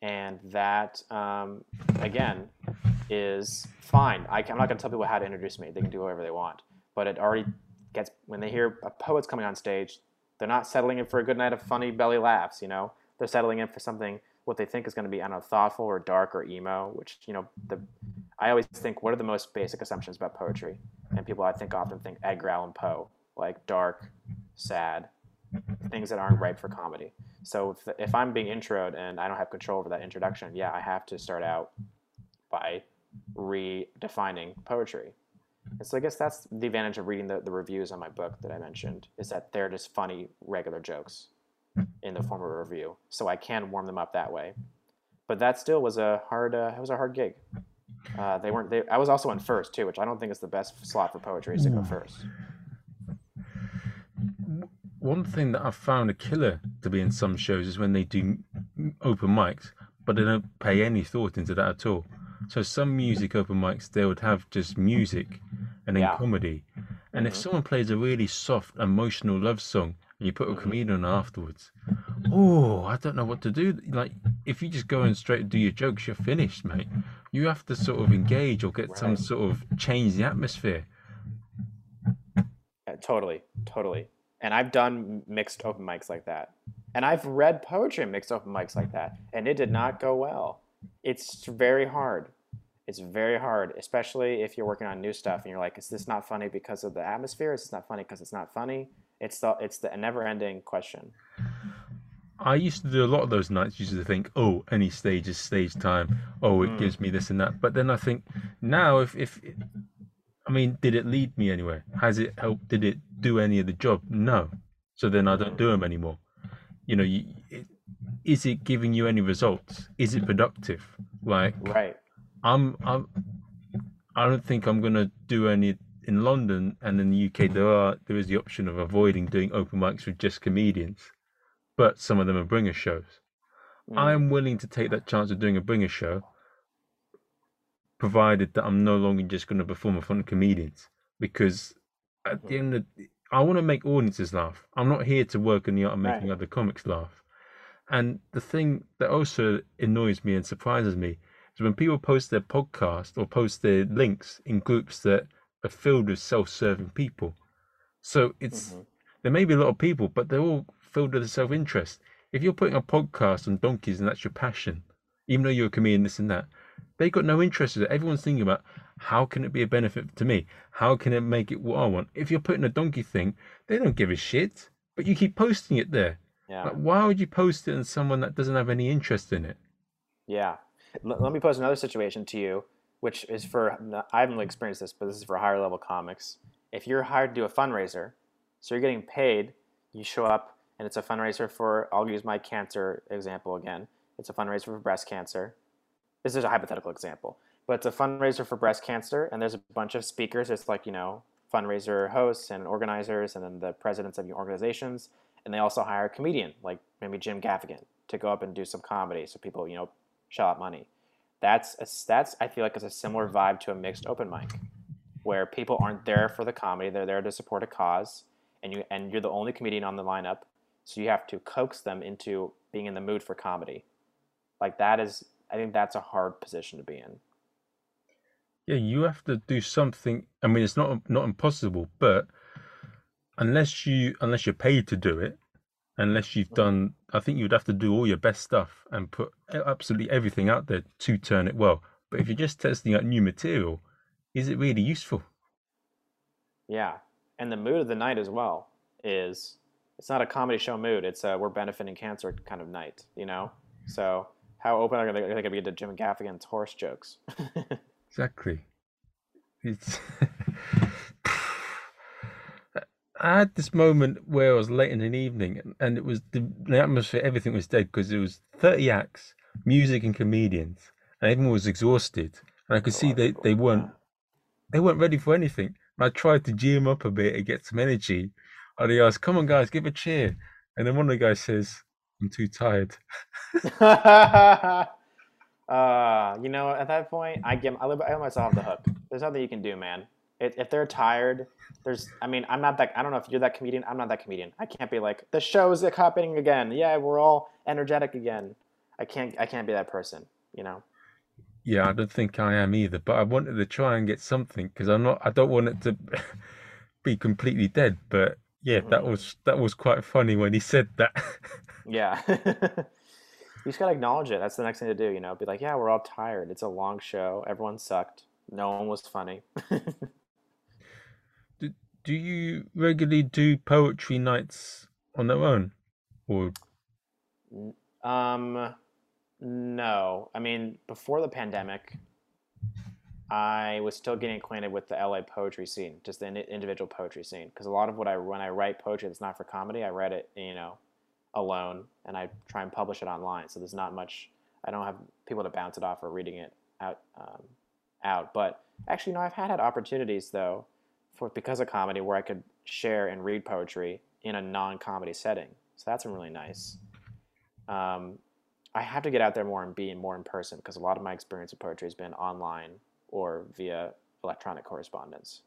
and that um, again is fine. I, am not going to tell people how to introduce me; they can do whatever they want. But it already gets when they hear a poet's coming on stage, they're not settling in for a good night of funny belly laughs. You know, they're settling in for something what they think is going to be I don't know thoughtful or dark or emo. Which you know, the I always think what are the most basic assumptions about poetry, and people I think often think Edgar Allan Poe, like dark, sad, things that aren't ripe for comedy. So if, if I'm being introed and I don't have control over that introduction, yeah, I have to start out by redefining poetry. And so I guess that's the advantage of reading the, the reviews on my book that I mentioned, is that they're just funny, regular jokes in the form of a review. So I can warm them up that way. But that still was a hard, uh, it was a hard gig. Uh, they weren't. They, I was also in first too, which I don't think is the best slot for poetry is to go first. One thing that I've found a killer to be in some shows is when they do open mics, but they don't pay any thought into that at all. So some music open mics they would have just music and then Yeah. comedy. And if Mhm. someone plays a really soft, emotional love song and you put a Mhm. comedian on afterwards, oh, I don't know what to do. Like if you just go and straight do your jokes, you're finished, mate. You have to sort of engage or get some sort of change the atmosphere. Uh, totally, totally. And I've done mixed open mics like that. And I've read poetry in mixed open mics like that, and it did not go well. It's very hard. It's very hard, especially if you're working on new stuff and you're like, is this not funny because of the atmosphere? Is this not funny because it's not funny? It's the it's the never-ending question. I used to do a lot of those nights. Used to think, oh, any stage is stage time. Oh, it Mm. gives me this and that. But then I think now, if if I mean, did it lead me anywhere? Has it helped? Did it do any of the job? No. So then I don't do them anymore. You know, you, it, is it giving you any results? Is it productive? Like Right. I'm, I'm, I don't think I'm gonna do any in London and in the UK. There are there is the option of avoiding doing open mics with just comedians, but some of them are bringer shows. Mm. I'm willing to take that chance of doing a bringer show, provided that I'm no longer just going to perform in front of comedians. Because at the end of, I want to make audiences laugh. I'm not here to work in the art of making Right. other comics laugh. And the thing that also annoys me and surprises me is when people post their podcast or post their links in groups that are filled with self-serving people. So it's Mhm. there may be a lot of people, but they're all filled with self-interest. If you're putting a podcast on donkeys and that's your passion, even though you're a comedian, this and that, they've got no interest in it. Everyone's thinking about how can it be a benefit to me? How can it make it what I want? If you're putting a donkey thing, they don't give a shit, but you keep posting it there. Yeah. Like, why would you post it on someone that doesn't have any interest in it? Yeah. Let me pose another situation to you, which is for, I haven't really experienced this, but this is for higher level comics. If you're hired to do a fundraiser, so you're getting paid, you show up and it's a fundraiser for, I'll use my cancer example again. It's a fundraiser for breast cancer. This is a hypothetical example, but it's a fundraiser for breast cancer and there's a bunch of speakers. It's like, you know, fundraiser hosts and organizers and then the presidents of your organizations. And they also hire a comedian, like maybe Jim Gaffigan to go up and do some comedy, so people you know shell out money. That's a, that's I feel like it's a similar mm-hmm. vibe to a mixed open mic, where people aren't there for the comedy; they're there to support a cause, and you and you're the only comedian on the lineup, so you have to coax them into being in the mood for comedy. Like that is, I think that's a hard position to be in. Yeah, you have to do something. I mean, it's not not impossible, but unless you unless you're paid to do it, unless you've done, I think you'd have to do all your best stuff and put absolutely everything out there to turn it well. But if you're just testing out new material, is it really useful? Yeah, and the mood of the night as well is it's not a comedy show mood. It's a we're benefiting cancer kind of night, you know. So how open are they, are they going to be to Jim Gaffigan's horse jokes? exactly. It's. I had this moment where I was late in an evening, and it was the, the atmosphere. Everything was dead because it was thirty acts, music and comedians, and everyone was exhausted. And I could see they, they weren't they weren't ready for anything. And I tried to them up a bit and get some energy. And he asked, "Come on, guys, give a cheer." And then one of the guys says, "I'm too tired." uh, you know, at that point, I give I let myself off the hook. There's nothing you can do, man if they're tired, there's. I mean, I'm not that. I don't know if you're that comedian. I'm not that comedian. I can't be like the show's happening again. Yeah, we're all energetic again. I can't. I can't be that person. You know. Yeah, I don't think I am either. But I wanted to try and get something because I'm not. I don't want it to be completely dead. But yeah, mm-hmm. that was that was quite funny when he said that. yeah. you just gotta acknowledge it. That's the next thing to do. You know, be like, yeah, we're all tired. It's a long show. Everyone sucked. No one was funny do you regularly do poetry nights on their own, or? Um, no. I mean, before the pandemic, I was still getting acquainted with the LA poetry scene, just the individual poetry scene. Because a lot of what I when I write poetry that's not for comedy, I write it, you know, alone, and I try and publish it online. So there's not much. I don't have people to bounce it off or reading it out. Um, out, but actually, no, I've had had opportunities though for because of comedy where I could share and read poetry in a non-comedy setting. So that's been really nice. Um, I have to get out there more and be more in person because a lot of my experience with poetry has been online or via electronic correspondence.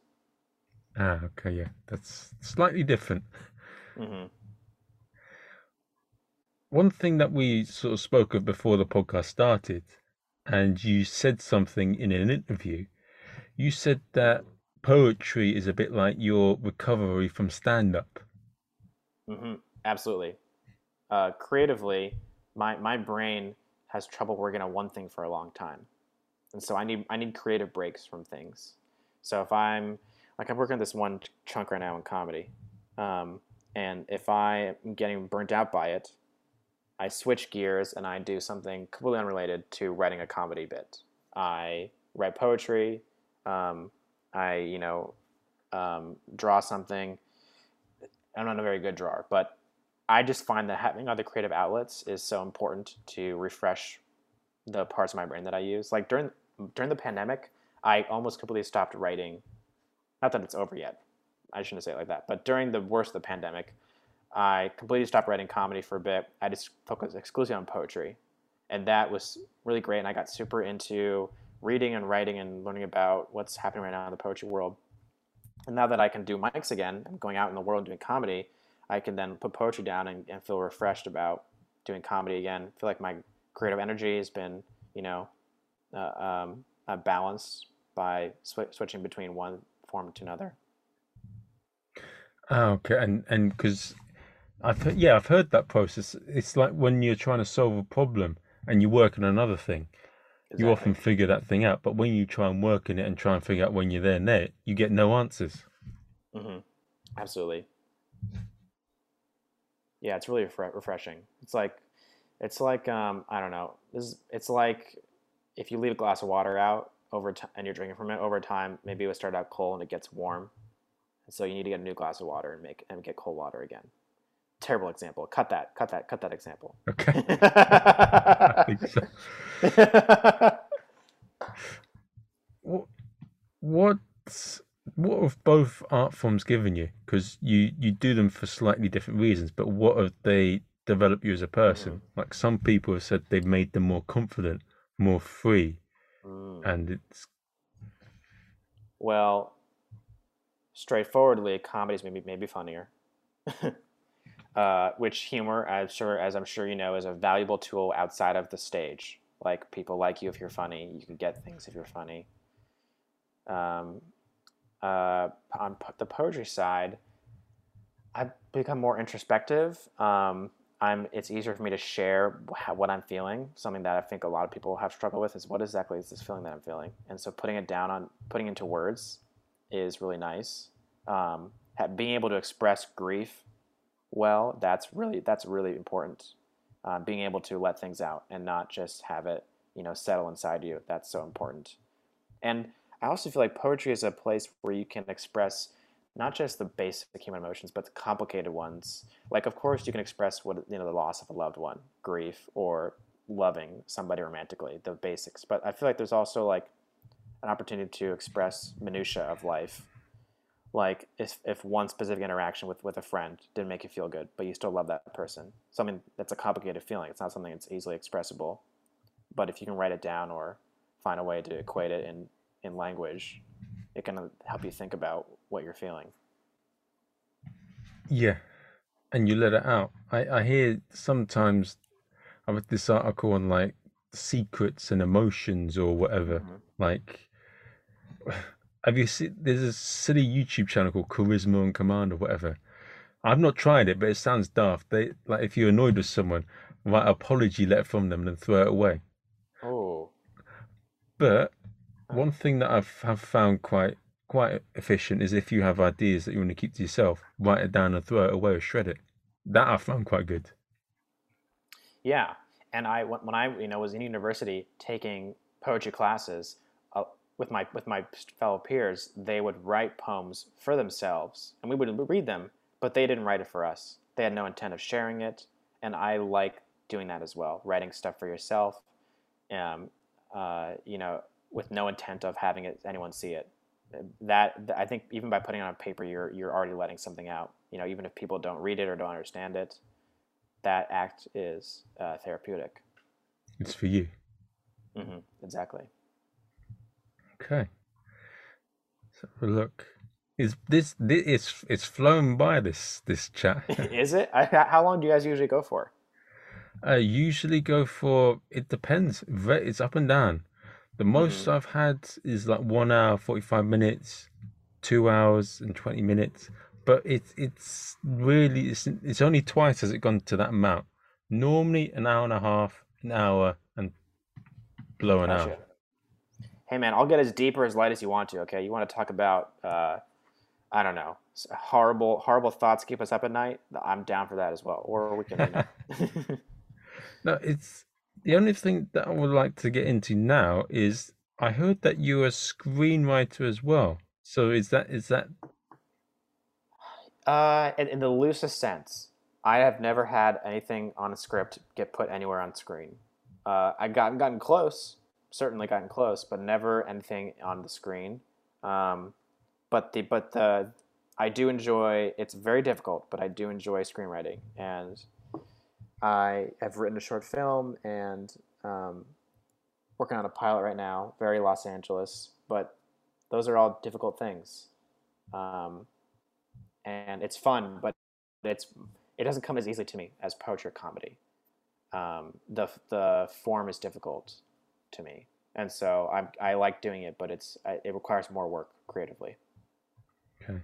Ah, okay, yeah, that's slightly different. Mm-hmm. One thing that we sort of spoke of before the podcast started, and you said something in an interview. You said that poetry is a bit like your recovery from stand up. Mm-hmm. Absolutely. Uh, creatively, my, my brain has trouble working on one thing for a long time. And so I need, I need creative breaks from things. So if I'm, like, I'm working on this one chunk right now in comedy. Um, and if I am getting burnt out by it, I switch gears and I do something completely unrelated to writing a comedy bit. I write poetry. Um, I, you know, um, draw something. I'm not a very good drawer, but I just find that having other creative outlets is so important to refresh the parts of my brain that I use. Like during during the pandemic, I almost completely stopped writing. Not that it's over yet. I shouldn't say it like that. But during the worst of the pandemic, I completely stopped writing comedy for a bit. I just focused exclusively on poetry, and that was really great. And I got super into reading and writing and learning about what's happening right now in the poetry world. And now that I can do mics again, I'm going out in the world doing comedy, I can then put poetry down and, and feel refreshed about doing comedy again. I feel like my creative energy has been, you know, uh, um, balanced by sw- switching between one form to another. Oh, okay, and and because I've yeah I've heard that process. It's like when you're trying to solve a problem and you work on another thing. Exactly. You often figure that thing out, but when you try and work in it and try and figure out when you're there and net, you get no answers. Mm-hmm. Absolutely. Yeah, it's really refre- refreshing. It's like, it's like um, I don't know. This is, it's like if you leave a glass of water out over time and you're drinking from it over time, maybe it would start out cold and it gets warm, and so you need to get a new glass of water and make and get cold water again terrible example. Cut that. Cut that. Cut that example. Okay. So. what what have both art forms given you? Because you you do them for slightly different reasons, but what have they developed you as a person. Like some people have said they've made them more confident, more free, Mm. and it's Well, straightforwardly, comedies maybe maybe funnier. uh, which humor, I'm sure, as I'm sure you know, is a valuable tool outside of the stage. Like people like you if you're funny. You can get things if you're funny. Um, uh, on po- the poetry side, I've become more introspective. Um, I'm. It's easier for me to share wh- what I'm feeling. Something that I think a lot of people have struggled with is what exactly is this feeling that I'm feeling, and so putting it down on putting into words is really nice. Um, being able to express grief well, that's really that's really important. Um, being able to let things out and not just have it, you know, settle inside you. That's so important. And I also feel like poetry is a place where you can express not just the basic human emotions, but the complicated ones. Like, of course, you can express what you know, the loss of a loved one, grief, or loving somebody romantically, the basics. But I feel like there's also like an opportunity to express minutia of life. Like if, if one specific interaction with, with a friend didn't make you feel good, but you still love that person, something that's a complicated feeling. It's not something that's easily expressible. But if you can write it down or find a way to equate it in, in language, it can help you think about what you're feeling. yeah, and you let it out. I I hear sometimes I read this article on like secrets and emotions or whatever. Mhm. Like, have you seen? There's a silly YouTube channel called Charisma on Command or whatever. I've not tried it, but it sounds daft. They like if you're annoyed with someone, write an apology letter from them and then throw it away. Oh, But one thing that I've have found quite quite efficient is if you have ideas that you want to keep to yourself, write it down and throw it away or shred it. That I found quite good. Yeah, and I when I you know was in university taking poetry classes with my with my fellow peers, they would write poems for themselves, and we would read them, but they didn't write it for us. They had no intent of sharing it, and I like doing that as well, writing stuff for yourself, um, uh, you know, with no intent of having it anyone see it. That I think even by putting it on paper, you're you're already letting something out. You know, even if people don't read it or don't understand it, that act is uh, therapeutic. It's for you. hmm Exactly. Okay. So look, is this, this it's it's flown by this this chat. is it? I, how long do you guys usually go for? I usually go for it depends. It's up and down. The most hmm. I've had is like one hour forty five minutes, two hours and twenty minutes. But it's it's really it's it's only twice has it gone to that amount. Normally an hour and a half, an hour, and blow an Gotcha. hour. Hey man, I'll get as deep or as light as you want to. Okay, you want to talk about uh, I don't know horrible horrible thoughts keep us up at night. I'm down for that as well. Or we can. You know. No, it's the only thing that I would like to get into now is I heard that you're a screenwriter as well. So is that is that Uh, in, in the loosest sense, I have never had anything on a script get put anywhere on screen. Uh, I've gotten gotten close, certainly gotten close, but never anything on the screen. Um, but the but the I do enjoy. It's very difficult, but I do enjoy screenwriting, and I have written a short film and um, working on a pilot right now. Very Los Angeles, but those are all difficult things. Um, and it's fun, but it's it doesn't come as easily to me as poetry or comedy. Um, the the form is difficult to me, and so I I like doing it, but it's it requires more work creatively. okay?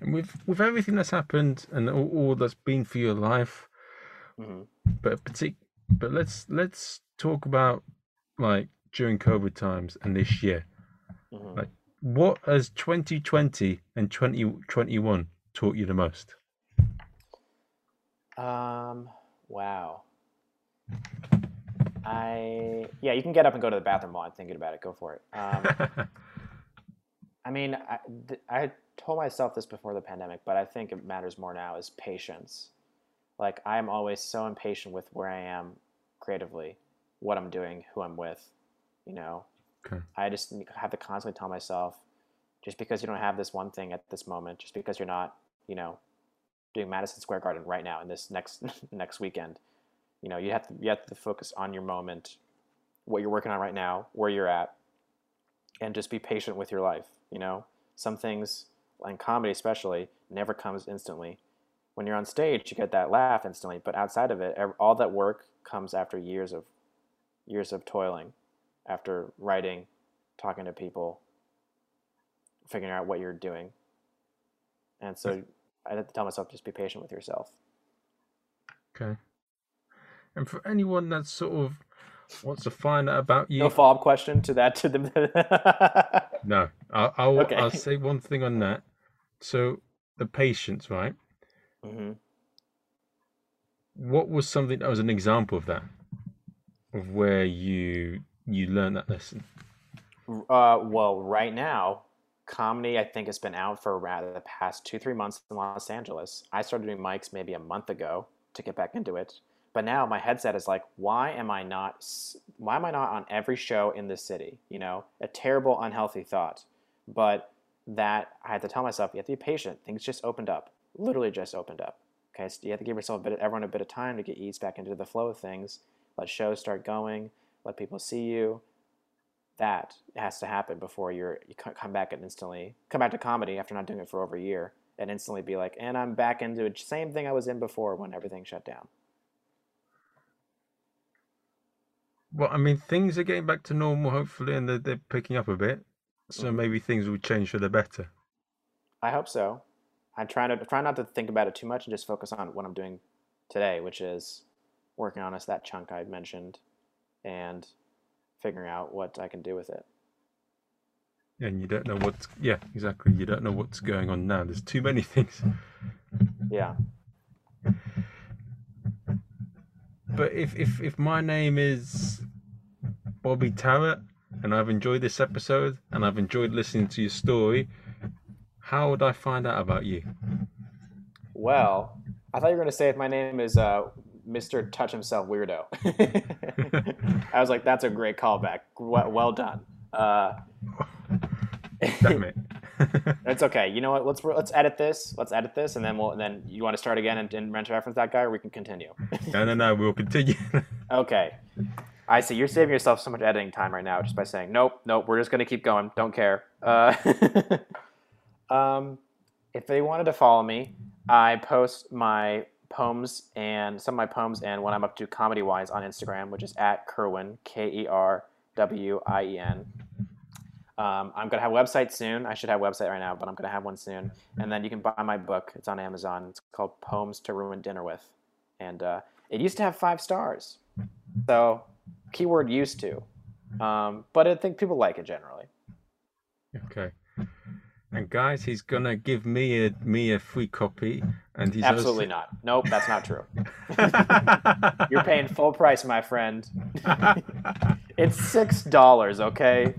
And with with everything that's happened and all, all that's been for your life, hmm but partic- but let's let's talk about like during COVID times and this year. hmm Like, what has 2020 and 2021 taught you the most? Um. Wow. I yeah, you can get up and go to the bathroom while I'm thinking about it. Go for it. Um, I mean, I, th- I told myself this before the pandemic, but I think it matters more now is patience. Like, I'm always so impatient with where I am creatively, what I'm doing, who I'm with. You know, Okay. I just have to constantly tell myself just because you don't have this one thing at this moment, just because you're not, you know, doing Madison Square Garden right now in this next next weekend. You know, you have to you have to focus on your moment, what you're working on right now, where you're at, and just be patient with your life. You know, some things, and comedy especially, never comes instantly. When you're on stage, you get that laugh instantly, but outside of it, all that work comes after years of years of toiling, after writing, talking to people, figuring out what you're doing. And so hmm. I had to tell myself just be patient with yourself. Okay. And for anyone that sort of wants to find out about you, no follow up question to that to the. no, I'll I'll, okay. I'll, say one thing on that. So the patience, right? Mm-hmm. What was something that was an example of that, of where you you learned that lesson? Uh, well, right now, comedy I think has been out for around the past two three months in Los Angeles. I started doing mics maybe a month ago to get back into it, but now my headset is like, why am I not? Why am I not on every show in this city? You know, a terrible, unhealthy thought, but that I had to tell myself, you have to be patient. Things just opened up, literally just opened up. Okay, so you have to give yourself a bit, everyone a bit of time to get eased back into the flow of things. Let shows start going. Let people see you that has to happen before you're you come back and instantly come back to comedy after not doing it for over a year and instantly be like, and I'm back into the same thing I was in before when everything shut down. Well, I mean, things are getting back to normal, hopefully, and they're, they're picking up a bit. So mm-hmm. maybe things will change for the better. I hope so. I'm trying to try not to think about it too much and just focus on what I'm doing today, which is working on us that chunk I mentioned, and figuring out what I can do with it. And you don't know what's yeah, exactly. You don't know what's going on now. There's too many things. Yeah. But if if if my name is Bobby Tarrant and I've enjoyed this episode and I've enjoyed listening to your story, how would I find out about you? Well, I thought you were going to say if my name is uh, Mr. Touch Himself Weirdo. I was like, that's a great callback. Well, well done. Uh, Damn it. it's okay. You know what? Let's let's edit this. Let's edit this, and then we'll. And then you want to start again and, and reference that guy, or we can continue. no, no, no. We'll continue. okay. I see. You're saving yourself so much editing time right now just by saying, nope, nope. We're just gonna keep going. Don't care. Uh, um, if they wanted to follow me, I post my poems and some of my poems and what I'm up to comedy wise on Instagram, which is at Kerwien, K E R W I E N. Um, I'm gonna have a website soon. I should have a website right now, but I'm gonna have one soon. And then you can buy my book. It's on Amazon. It's called Poems to Ruin Dinner with, and uh, it used to have five stars. So, keyword used to, um, but I think people like it generally. Okay. And guys, he's gonna give me a me a free copy, and he's absolutely also... not. Nope, that's not true. You're paying full price, my friend. it's six dollars, okay.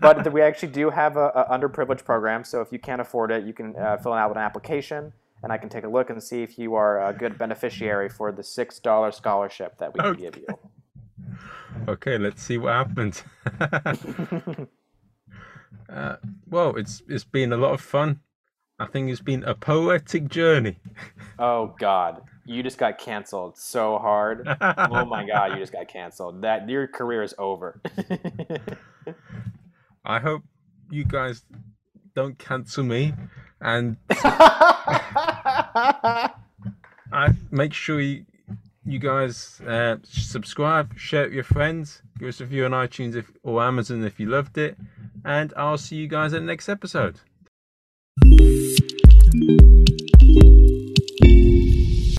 But we actually do have a, a, underprivileged program, so if you can't afford it, you can uh, fill out an application, and I can take a look and see if you are a good beneficiary for the six dollar scholarship that we okay. can give you. Okay, let's see what happens. Uh, well, it's it's been a lot of fun. I think it's been a poetic journey. Oh God, you just got canceled so hard. oh my God, you just got canceled. That your career is over. I hope you guys don't cancel me, and I make sure you you guys uh, subscribe, share it with your friends, give us a review on iTunes if, or Amazon if you loved it and I'll see you guys in the next episode.